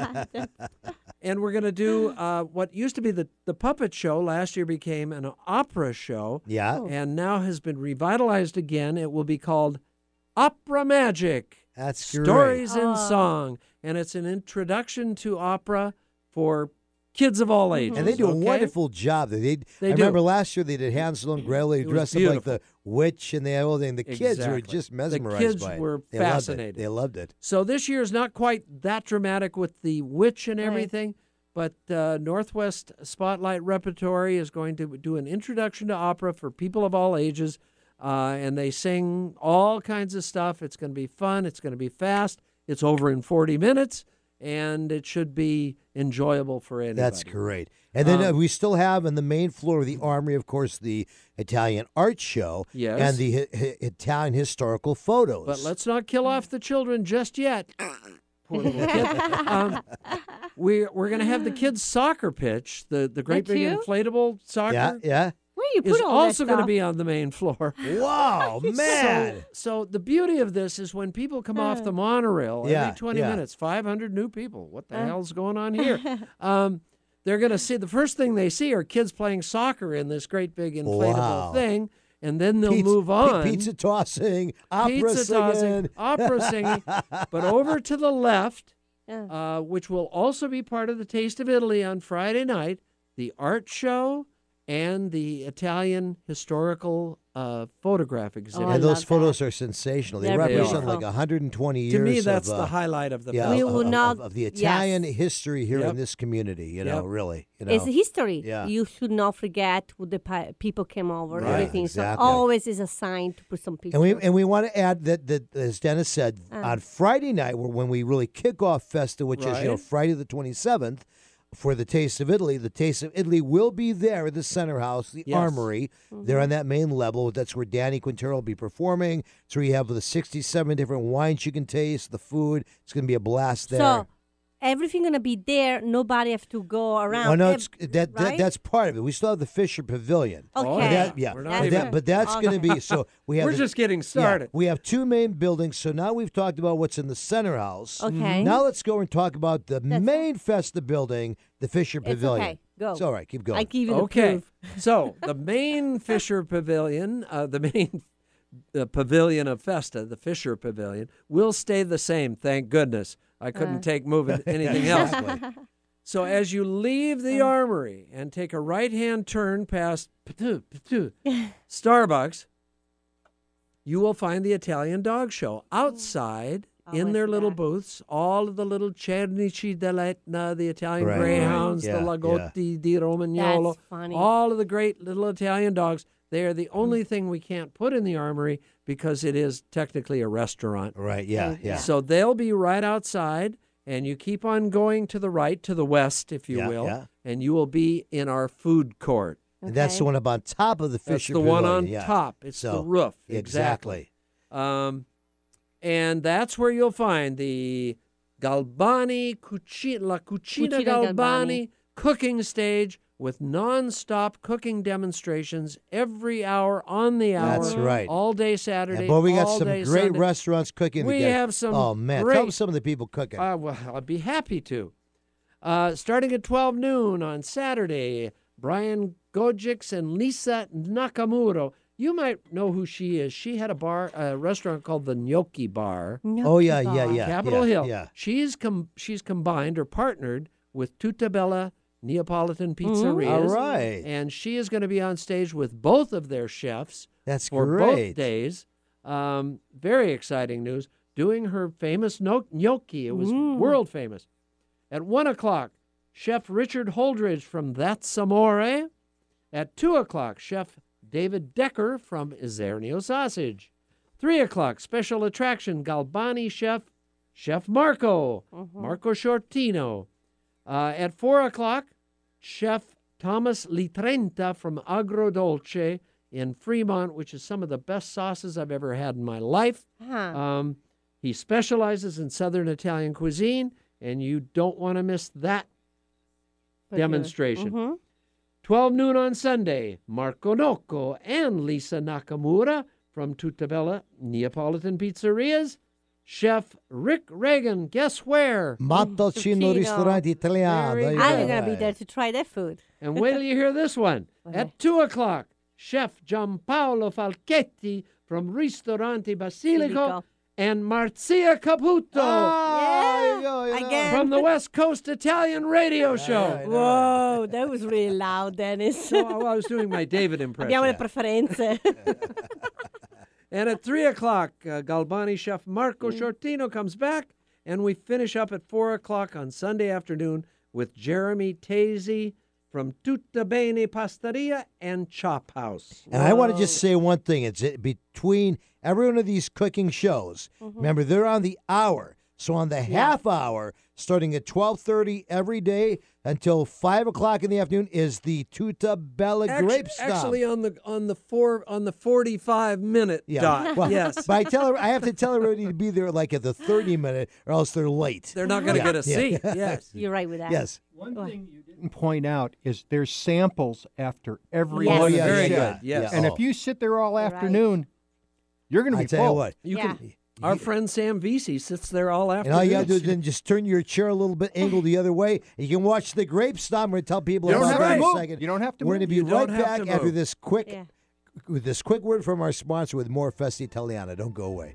and we're going to do uh, what used to be the, the puppet show. Last year became an opera show, Yeah. and now has been revitalized again. It will be called Opera Magic. That's great. Stories in Oh. Song. And it's an introduction to opera for kids of all ages. And they do a okay? wonderful job. They, they, They I remember last year they did Hansel and Gretel. They dressed up like the witch and the whole thing. The kids were Exactly. just The mesmerized kids by it. were they Loved fascinated. it. They loved it. So this year is not quite that dramatic with the witch and Right. everything, but uh, Northwest Spotlight Repertory is going to do an introduction to opera for people of all ages, uh, and they sing all kinds of stuff. It's going to be fun. It's going to be fast. It's over in 40 minutes, and it should be enjoyable for anybody. That's great. And then uh, Um, we still have in the main floor of the Armory, of course, the Italian art show Yes. and the hi- hi- Italian historical photos. But let's not kill off the children just yet. Poor little kid. Um, we, we're going to have the kids' soccer pitch, the, the great That big too? inflatable soccer. yeah, yeah. Where you put is all also going to be on the main floor. Wow, man. So, so the beauty of this is when people come off the monorail Yeah, every 20 yeah. minutes, 500 new people. What the Uh. hell's going on here? um, they're going to see the first thing they see are kids playing soccer in this great big inflatable Wow. thing, and then they'll Pizza- move on. Pizza tossing, opera pizza singing. tossing, opera singing. But over to the left, Yeah. uh, which will also be part of the Taste of Italy on Friday night, the art show and the Italian historical uh, photograph exhibit. Oh, and those love photos are sensational. They They're represent beautiful. like 120 years. to me, that's of, the uh, highlight of the yeah, We of, will of- not- of the yes. Italian history here Yep. in this community. You know, Yep. really. You know, It's history. Yeah. You should not forget who the pi- people came over. Right, everything. exactly. So always is a sign to put some pictures. And we and we want to add that that as Dennis said Uh. on Friday night, where when we really kick off Festa, which is you know Friday the twenty seventh, for the Taste of Italy, the Taste of Italy will be there at the Center House, the Yes. Armory. They're mm-hmm. on that main level. That's where Danny Quintero will be performing. So you have the sixty seven different wines you can taste, the food. It's going to be a blast there. So everything gonna be there. Nobody have to go around. Oh no, Ev- it's, that, that right? that's part of it. We still have the Fisher Pavilion. Okay. But that- yeah, We're not but, that, but that's going to be so. We have We're the- just getting yeah, started. we have two main buildings. So now we've talked about what's in the center house. Okay. Now let's go and talk about the That's- main Festa building, the Fisher It's Pavilion. okay. Go. It's all right. Keep going. I give you the Okay, proof. so the main Fisher Pavilion, uh, the main the pavilion of Festa, the Fisher Pavilion, will stay the same. Thank goodness. I couldn't Uh. take moving anything else. So as you leave the armory and take a right hand turn past Patu- Patu, Starbucks, you will find the Italian Dog Show outside in their little there. booths. All of the little Cernici dell'Etna, the Italian Right. Greyhounds, Yeah, the yeah. Lagotti di Romagnolo, all of the great little Italian dogs. They are the only thing we can't put in the armory because it is technically a restaurant. right. Yeah. Yeah. So they'll be right outside, and you keep on going to the right, to the west, if you Yeah, will, yeah. and you will be in our food court. And that's the one up on top of the That's Fisher the Pavilion. one on yeah. top. It's the So, roof. Exactly. Um, and that's where you'll find the Galbani Cucina, La Cucina, Cucina Galbani, Galbani. cooking stage with non-stop cooking demonstrations every hour on the hour. That's right. All day Saturday. Yeah, but we got all some great Sunday. restaurants cooking. We together. have some Oh man, tell great- them some of the people cooking. Uh, well, I'd be happy to. Uh, starting at 12 noon on Saturday, Brian Gojix and Lisa Nakamura. You might know who she is. She had a bar, a restaurant called the Gnocchi Bar, oh yeah, yeah, yeah. Capitol yeah, Hill. Yeah. She's com- she's combined or partnered with Tutta Bella Neapolitan mm-hmm. Pizzerias. All right. And she is going to be on stage with both of their chefs That's for great. both days. Um, very exciting news. Doing her famous no- gnocchi. It was mm-hmm. world famous. At one o'clock, Chef Richard Holdridge from That's Amore. Eh? At two o'clock, Chef David Decker from Isernio Sausage. Three o'clock, special attraction Galbani chef Chef Marco, mm-hmm. Marco Shortino. Uh, at four o'clock, Chef Thomas Litrenta from Agrodolce in Fremont, which is some of the best sauces I've ever had in my life. Huh. Um, he specializes in Southern Italian cuisine, and you don't want to miss that demonstration. Mhm. 12 noon on Sunday, Marco Nocco and Lisa Nakamura from Tutta Bella Neapolitan Pizzerias. Chef Rick Reagan, guess where? Mattoncino Cucino. Ristorante Italiano. Very There you good. I'm gonna be there to try that food. And wait till you hear this one. Okay. At 2 o'clock, Chef Giampaolo Falchetti from Ristorante Basilico, Basilico. and Marzia Caputo ah, Yeah, again. from the West Coast Italian radio show. Whoa, that was really loud, Dennis. Oh, I was doing my David impression. Abbiamo le preferenze. And at 3 o'clock, uh, Galbani chef Marco Shortino comes back, and we finish up at 4 o'clock on Sunday afternoon with Jeremy Tazy from Tutta Bene Pastaria and Chop House. And I want to just say one thing. It's between every one of these cooking shows. Remember, they're on the hour. So on the half hour, starting at twelve thirty every day until five o'clock in the afternoon, is the Tutta Bella Actu- Grape Stomp. Actually, on the on the four on the forty-five minute yeah. dot. Well, yes, But I tell her I have to tell everybody to be there like at the thirty minute, or else they're late. they're not going to Yeah, get a yeah. seat. Yes. You're right with that. Yes. One thing you didn't point out is there's samples after every Yes. one Oh, of yeah, Very good. Yes. And Oh. if you sit there all You're right. afternoon, you're going to be I be tell you what. You Yeah. can. Our friend Sam Vesey sits there all And afternoon. all you gotta do is then just turn your chair a little bit, angle the other way, and you can watch the grape stomp. We're gonna tell people You don't about have that to in a move. second. You don't have to We're gonna be right back after this quick Yeah. with this quick word from our sponsor with more Festa Italiana. Don't go away.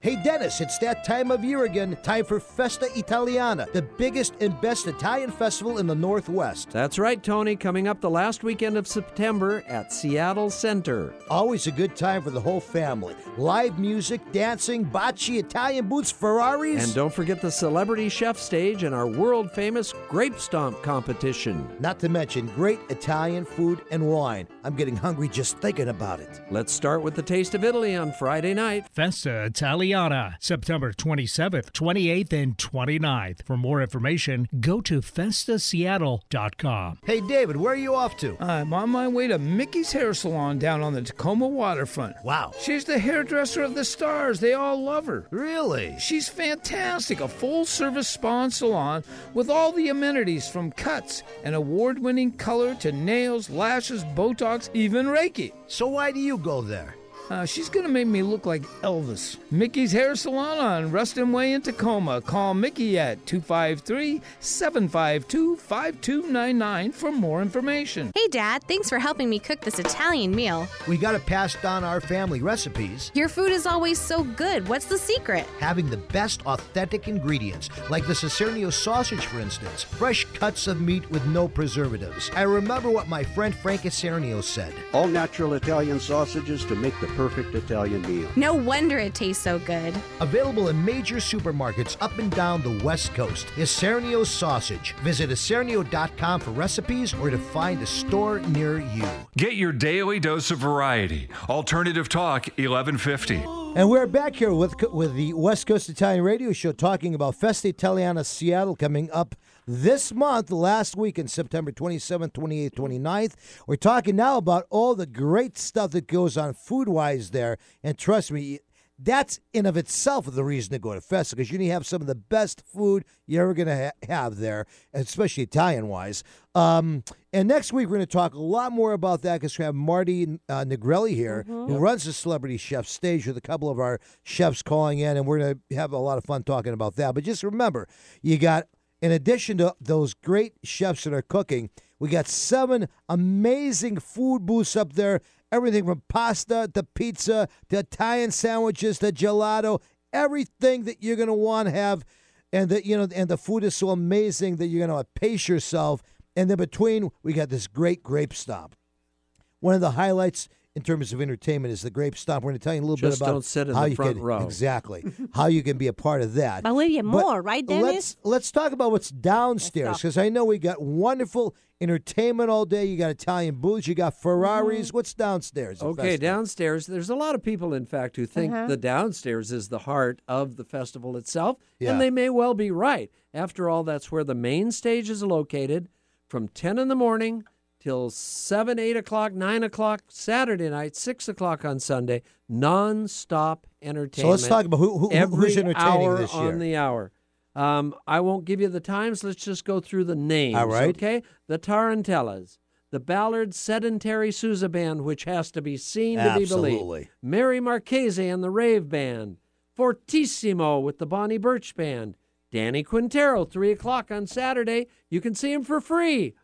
Hey Dennis, it's that time of year again. Time for Festa Italiana, the biggest and best Italian festival in the Northwest. That's right, Tony. Coming up the last weekend of September at Seattle Center. Always a good time for the whole family. Live music, dancing, bocce, Italian boots, Ferraris. And don't forget the celebrity chef stage and our world famous grape stomp competition. Not to mention great Italian food and wine. I'm getting hungry just thinking about it. Let's start with the Taste of Italy on Friday night. Festa Italiana, September 27th, 28th, and 29th. For more information, go to festaseattle.com. Hey David, where are you off to? I'm on my way to Mickey's Hair Salon down on the Tacoma waterfront. Wow. She's the hairdresser of the stars. They all love her. Really? She's fantastic. A full service spa and salon with all the amenities from cuts and award winning color to nails, lashes, Botox, even Reiki. So why do you go there? Uh, she's going to make me look like Elvis. Mickey's Hair Salon on Ruston Way in Tacoma. Call Mickey at 253 752 5299 for more information. Hey, Dad, thanks for helping me cook this Italian meal. We got to pass down our family recipes. Your food is always so good. What's the secret? Having the best authentic ingredients, like the Cicernio sausage, for instance. Fresh cuts of meat with no preservatives. I remember what my friend Frank Cicernio said. All natural Italian sausages to make the perfect Italian meal. No wonder it tastes so good. Available in major supermarkets up and down the West Coast. is Isernio Sausage. Visit isernio.com for recipes or to find a store near you. Get your daily dose of variety. Alternative Talk 1150. And we're back here with with the West Coast Italian Radio Show talking about Festa Italiana Seattle coming up this month, last week in September 27th, 28th, 29th. We're talking now about all the great stuff that goes on food wise there. And trust me, that's in of itself the reason to go to Festa because you're to have some of the best food you're ever going to ha- have there, especially Italian wise. Um, and next week, we're going to talk a lot more about that because we have Marty uh, Negrelli here, who runs the Celebrity Chef stage with a couple of our chefs calling in, and we're going to have a lot of fun talking about that. But just remember, you got, in addition to those great chefs that are cooking, we got seven amazing food booths up there. Everything from pasta to pizza to Italian sandwiches to gelato, everything that you're going to want to have and that you know and the food is so amazing that you're going to pace yourself and then between we got this great grape stop. one of the highlights in terms of entertainment is the grape stomp we're going to tell you a little Just bit about don't sit in how the you front can row. exactly how you can be a part of that But we get more, right, Dennis? let's let's talk about what's downstairs because i know we got wonderful entertainment all day you got italian booths you got ferraris what's downstairs Okay, Festa? downstairs, there's a lot of people, in fact, who think Uh-huh. the downstairs is the heart of the festival itself, Yeah. and they may well be right. After all, that's where the main stage is located from 10 in the morning till 7, 8 o'clock, 9 o'clock Saturday night, 6 o'clock on Sunday. Non-stop entertainment. So let's talk about who- who- who's entertaining hour this year. on the hour. Um, I won't give you the times. Let's just go through the names. All right. Okay. The Tarantellas, the Ballard Sedentary Sousa Band, which has to be seen to be believed. Absolutely. Mary Marchese and the Rave Band, Fortissimo with the Bonnie Birch Band, Danny Quintero, 3 o'clock on Saturday. You can see him for free.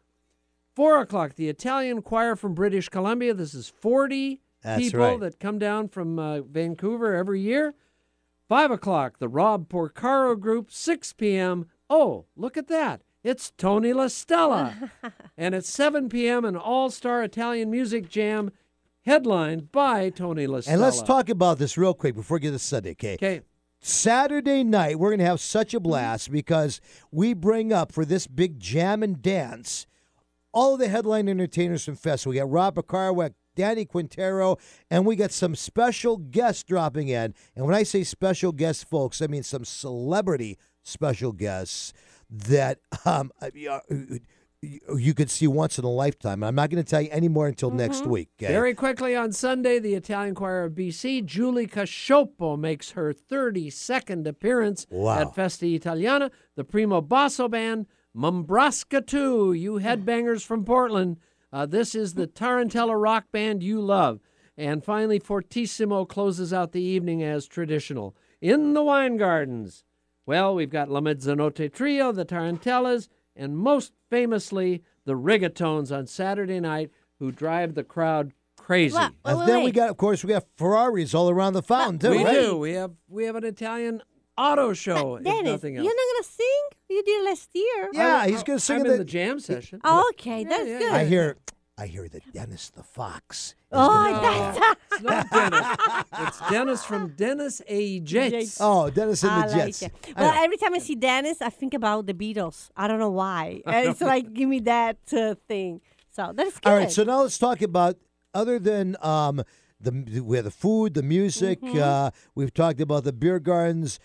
4 o'clock, the Italian Choir from British Columbia. This is 40 That's people right. that come down from uh, Vancouver every year. 5 o'clock, the Rob Porcaro Group, 6 p.m. Oh, look at that. It's Tony La Stella. and at 7 p.m., an all star Italian music jam headlined by Tony La Stella. And let's talk about this real quick before we get to Sunday, okay? Okay. Saturday night, we're going to have such a blast because we bring up for this big jam and dance all of the headline entertainers from Fest. We got Rob Carwick, Danny Quintero, and we got some special guests dropping in. And when I say special guests, folks, I mean some celebrity special guests that um, uh, you could see once in a lifetime. I'm not going to tell you any more until next week. okay? Very quickly on Sunday, the Italian Choir of BC, Julie Casciopo makes her 32nd appearance Wow. at Festa Italiana. The Primo Basso Band, Mumbrasca 2, you headbangers from Portland. Uh, this is the Tarantella rock band you love. And finally, Fortissimo closes out the evening as traditional. In the wine gardens, well, we've got La Mezzanotte Trio, the Tarantellas, and most famously, the Rigatones on Saturday night, who drive the crowd crazy. Well, And wait, then we got, of course, we got Ferraris all around the fountain too. we right? do. We have we have an Italian auto show. if Dennis, nothing you're not gonna sing? You did last year. Yeah, he's going to sing I'm in in the. the jam session. Oh, okay, that's good. I hear, I hear that Dennis the Fox. is Oh, gonna- that's It's not Dennis. it's Dennis from Dennis A. Jets. Oh, Dennis and I the like Jets. it. Well, know. every time I see Dennis, I think about the Beatles. I don't know why. it's like give me that uh, thing. So that's good. All right, so now let's talk about other than um the we have the food, the music. Mm-hmm. Uh, we've talked about the beer gardens.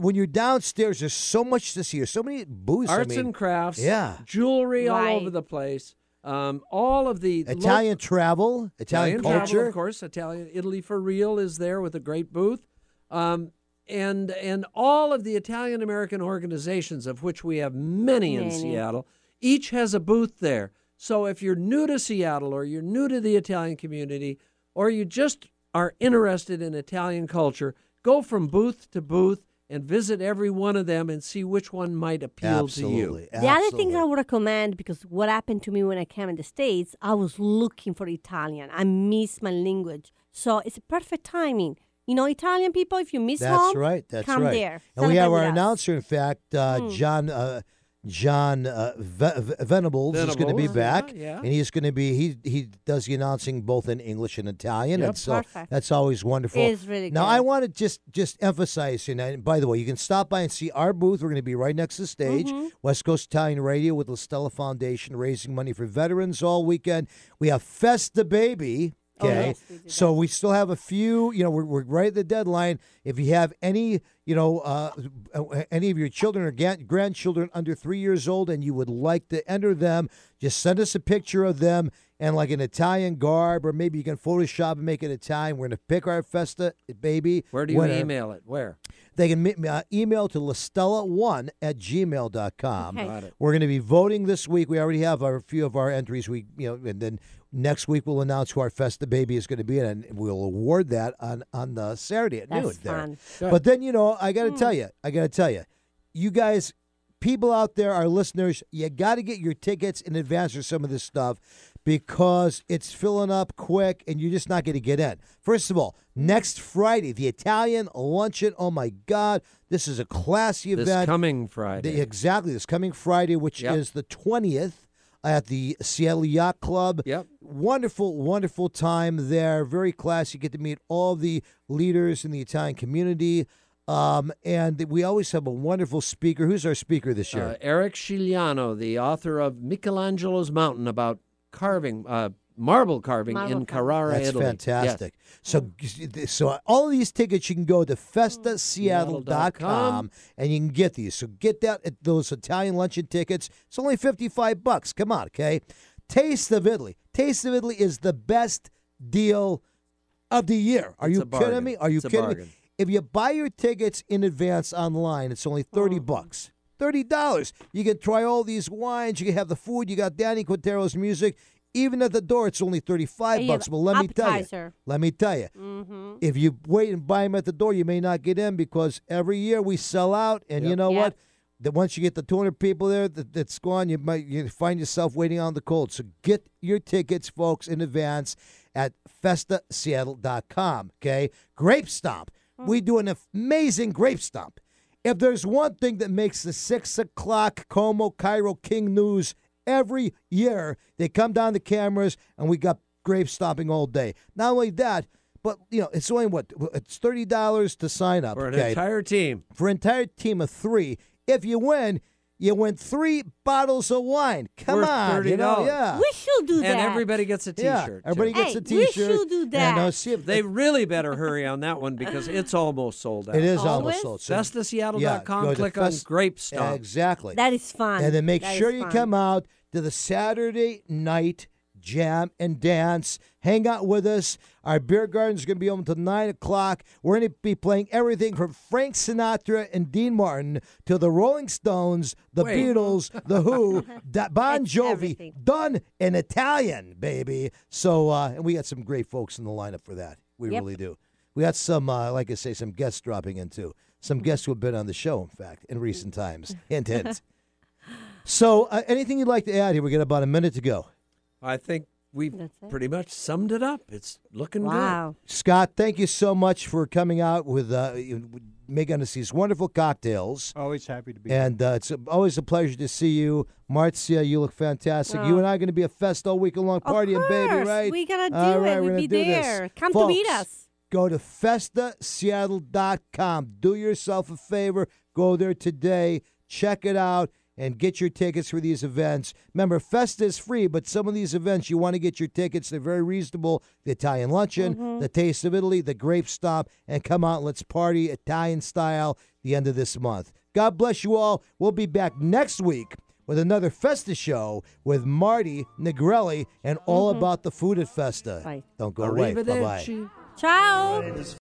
When you're downstairs, there's so much to see. There's so many booths. I Arts mean, and crafts. Yeah. Jewelry all over the place. Um, all of the lo- Italian travel, Italian, travel, culture. of course. Italian Italy for real is there with a great booth, um, and and all of the Italian American organizations, of which we have many in Many. Seattle, each has a booth there. So if you're new to Seattle, or you're new to the Italian community, or you just are interested in Italian culture, go from booth to booth and visit every one of them and see which one might appeal to you. Absolutely. the other things. I would recommend because what happened to me when I came in the States, I was looking for Italian. I miss my language. So it's perfect timing. You know, Italian people, if you miss That's home, right. That's come right. there. And we have our us. announcer, in fact, uh, Hmm. John uh, John uh, Ve- Ve- Venables, is going to be Venables, yeah, back, yeah. and he's going to be he he does the announcing both in English and Italian, Yep. and so Perfect. that's always wonderful. It is really now good. I want to just just emphasize here. now, And by the way, you can stop by and see our booth. We're going to be right next to the stage, Mm-hmm. West Coast Italian Radio with the Stella Foundation, raising money for veterans all weekend. We have Festa Baby. Oh, Okay, yes, we so we still have a few. You know, we're, we're right at the deadline. If you have any, you know, uh, any of your children or ga- grandchildren under three years old, and you would like to enter them, just send us a picture of them and like an Italian garb, or maybe you can Photoshop and make it Italian. We're gonna pick our Festa baby. Where do you winner. email it? Where? They can mi- uh, email to listella1 at gmail.com. Okay. Got it. We're going to be voting this week. We already have our, a few of our entries. We, you know, and then next week we'll announce who our Festa baby is going to be, and we'll award that on on the Saturday at That's noon. Fun. Good. But then you know, I got to hmm. tell you, I got to tell you, you guys, people out there, our listeners, you got to get your tickets in advance for some of this stuff because it's filling up quick, and you're just not going to get in. First of all, next Friday, the Italian luncheon. Oh my God, this is a classy This event. coming The- Friday. exactly. This coming Friday, which Yep. is the 20th at the Seattle Yacht Club. Yep. Wonderful, wonderful time there. Very classy. You get to meet all the leaders in the Italian community. Um, and we always have a wonderful speaker. Who's our speaker this year? Uh, Eric Scigliano, the author of Michelangelo's Mountain about carving, uh, marble carving Marble in carving. Carrara, That's Italy. fantastic. So, so all of these tickets you can go to festaseattle.com and you can get these. So get that uh, those Italian luncheon tickets. It's only 55 bucks. Come on, okay? Taste of Italy. Taste of Italy is the best deal of the year. Are It's you kidding me? Are you It's kidding me? If you buy your tickets in advance online, it's only 30 Oh. bucks. Thirty dollars. You can try all these wines. You can have the food. You got Danny Quintero's music. Even at the door, it's only thirty-five And you have bucks. But let me tell you, let me tell you, Mhm. if you wait and buy them at the door, you may not get in because every year we sell out. And you know Yep. what? That once you get the 200 people there, that, that's gone. You might you find yourself waiting on the cold. So get your tickets, folks, in advance at FestaSeattle.com. Okay, Grape Stomp. We do an amazing Grape Stomp. If there's one thing that makes the six o'clock KOMO KIRO King news every year, they come down the cameras and we got grape stopping all day. Not only that, but you know, it's only what it's thirty dollars to sign up For an okay? entire team. for an entire team of three. If you win, you win three bottles of wine. Come Worth on, you know, $30. yeah. We should do that. And everybody gets a Yeah, T-shirt. too. everybody gets Hey, a we T-shirt. should do And uh, that. see if They really better hurry on that one because it's almost sold out. it is Always? almost sold. So, FestaSeattle.com, yeah, go to click on Fest- Grape Stomp. Exactly. That is fun. And then make That sure you fun. come out to the Saturday night jam and dance. Hang out with us. Our beer garden is going to be open until 9 o'clock. We're going to be playing everything from Frank Sinatra and Dean Martin to the Rolling Stones, the Wait. Beatles, the Who, Da- Bon It's Jovi, everything. done in Italian, baby. So, uh, and we got some great folks in the lineup for that. We Yep. really do. We got some, uh, like I say, some guests dropping in too. Some guests who have been on the show, in fact, in recent times. Hint, hint. So, uh, anything you'd like to add here? We got about a minute to go. I think we've pretty much summed it up. It's looking Wow. Scott, thank you so much for coming out with uh, making us these wonderful cocktails. Always happy to be And uh, it's always a pleasure to see you. Marzia, you look fantastic. You and I are going to be a fest all week long Of partying, baby, course. right? We gotta do All it. right, we're We'll gonna be do this. there. Come to meet us. Go to festaseattle.com. Do yourself a favor. Go there today. Check it out and get your tickets for these events. Remember, Festa is free, but some of these events you want to get your tickets. They're very reasonable. The Italian Luncheon, Mm-hmm. the Taste of Italy, the Grape Stop, and come out. Let's party Italian style the end of this month. God bless you all. We'll be back next week with another Festa show with Marty Negrelli and all about the food at Festa. Bye. Don't go away. Bye bye. Ciao.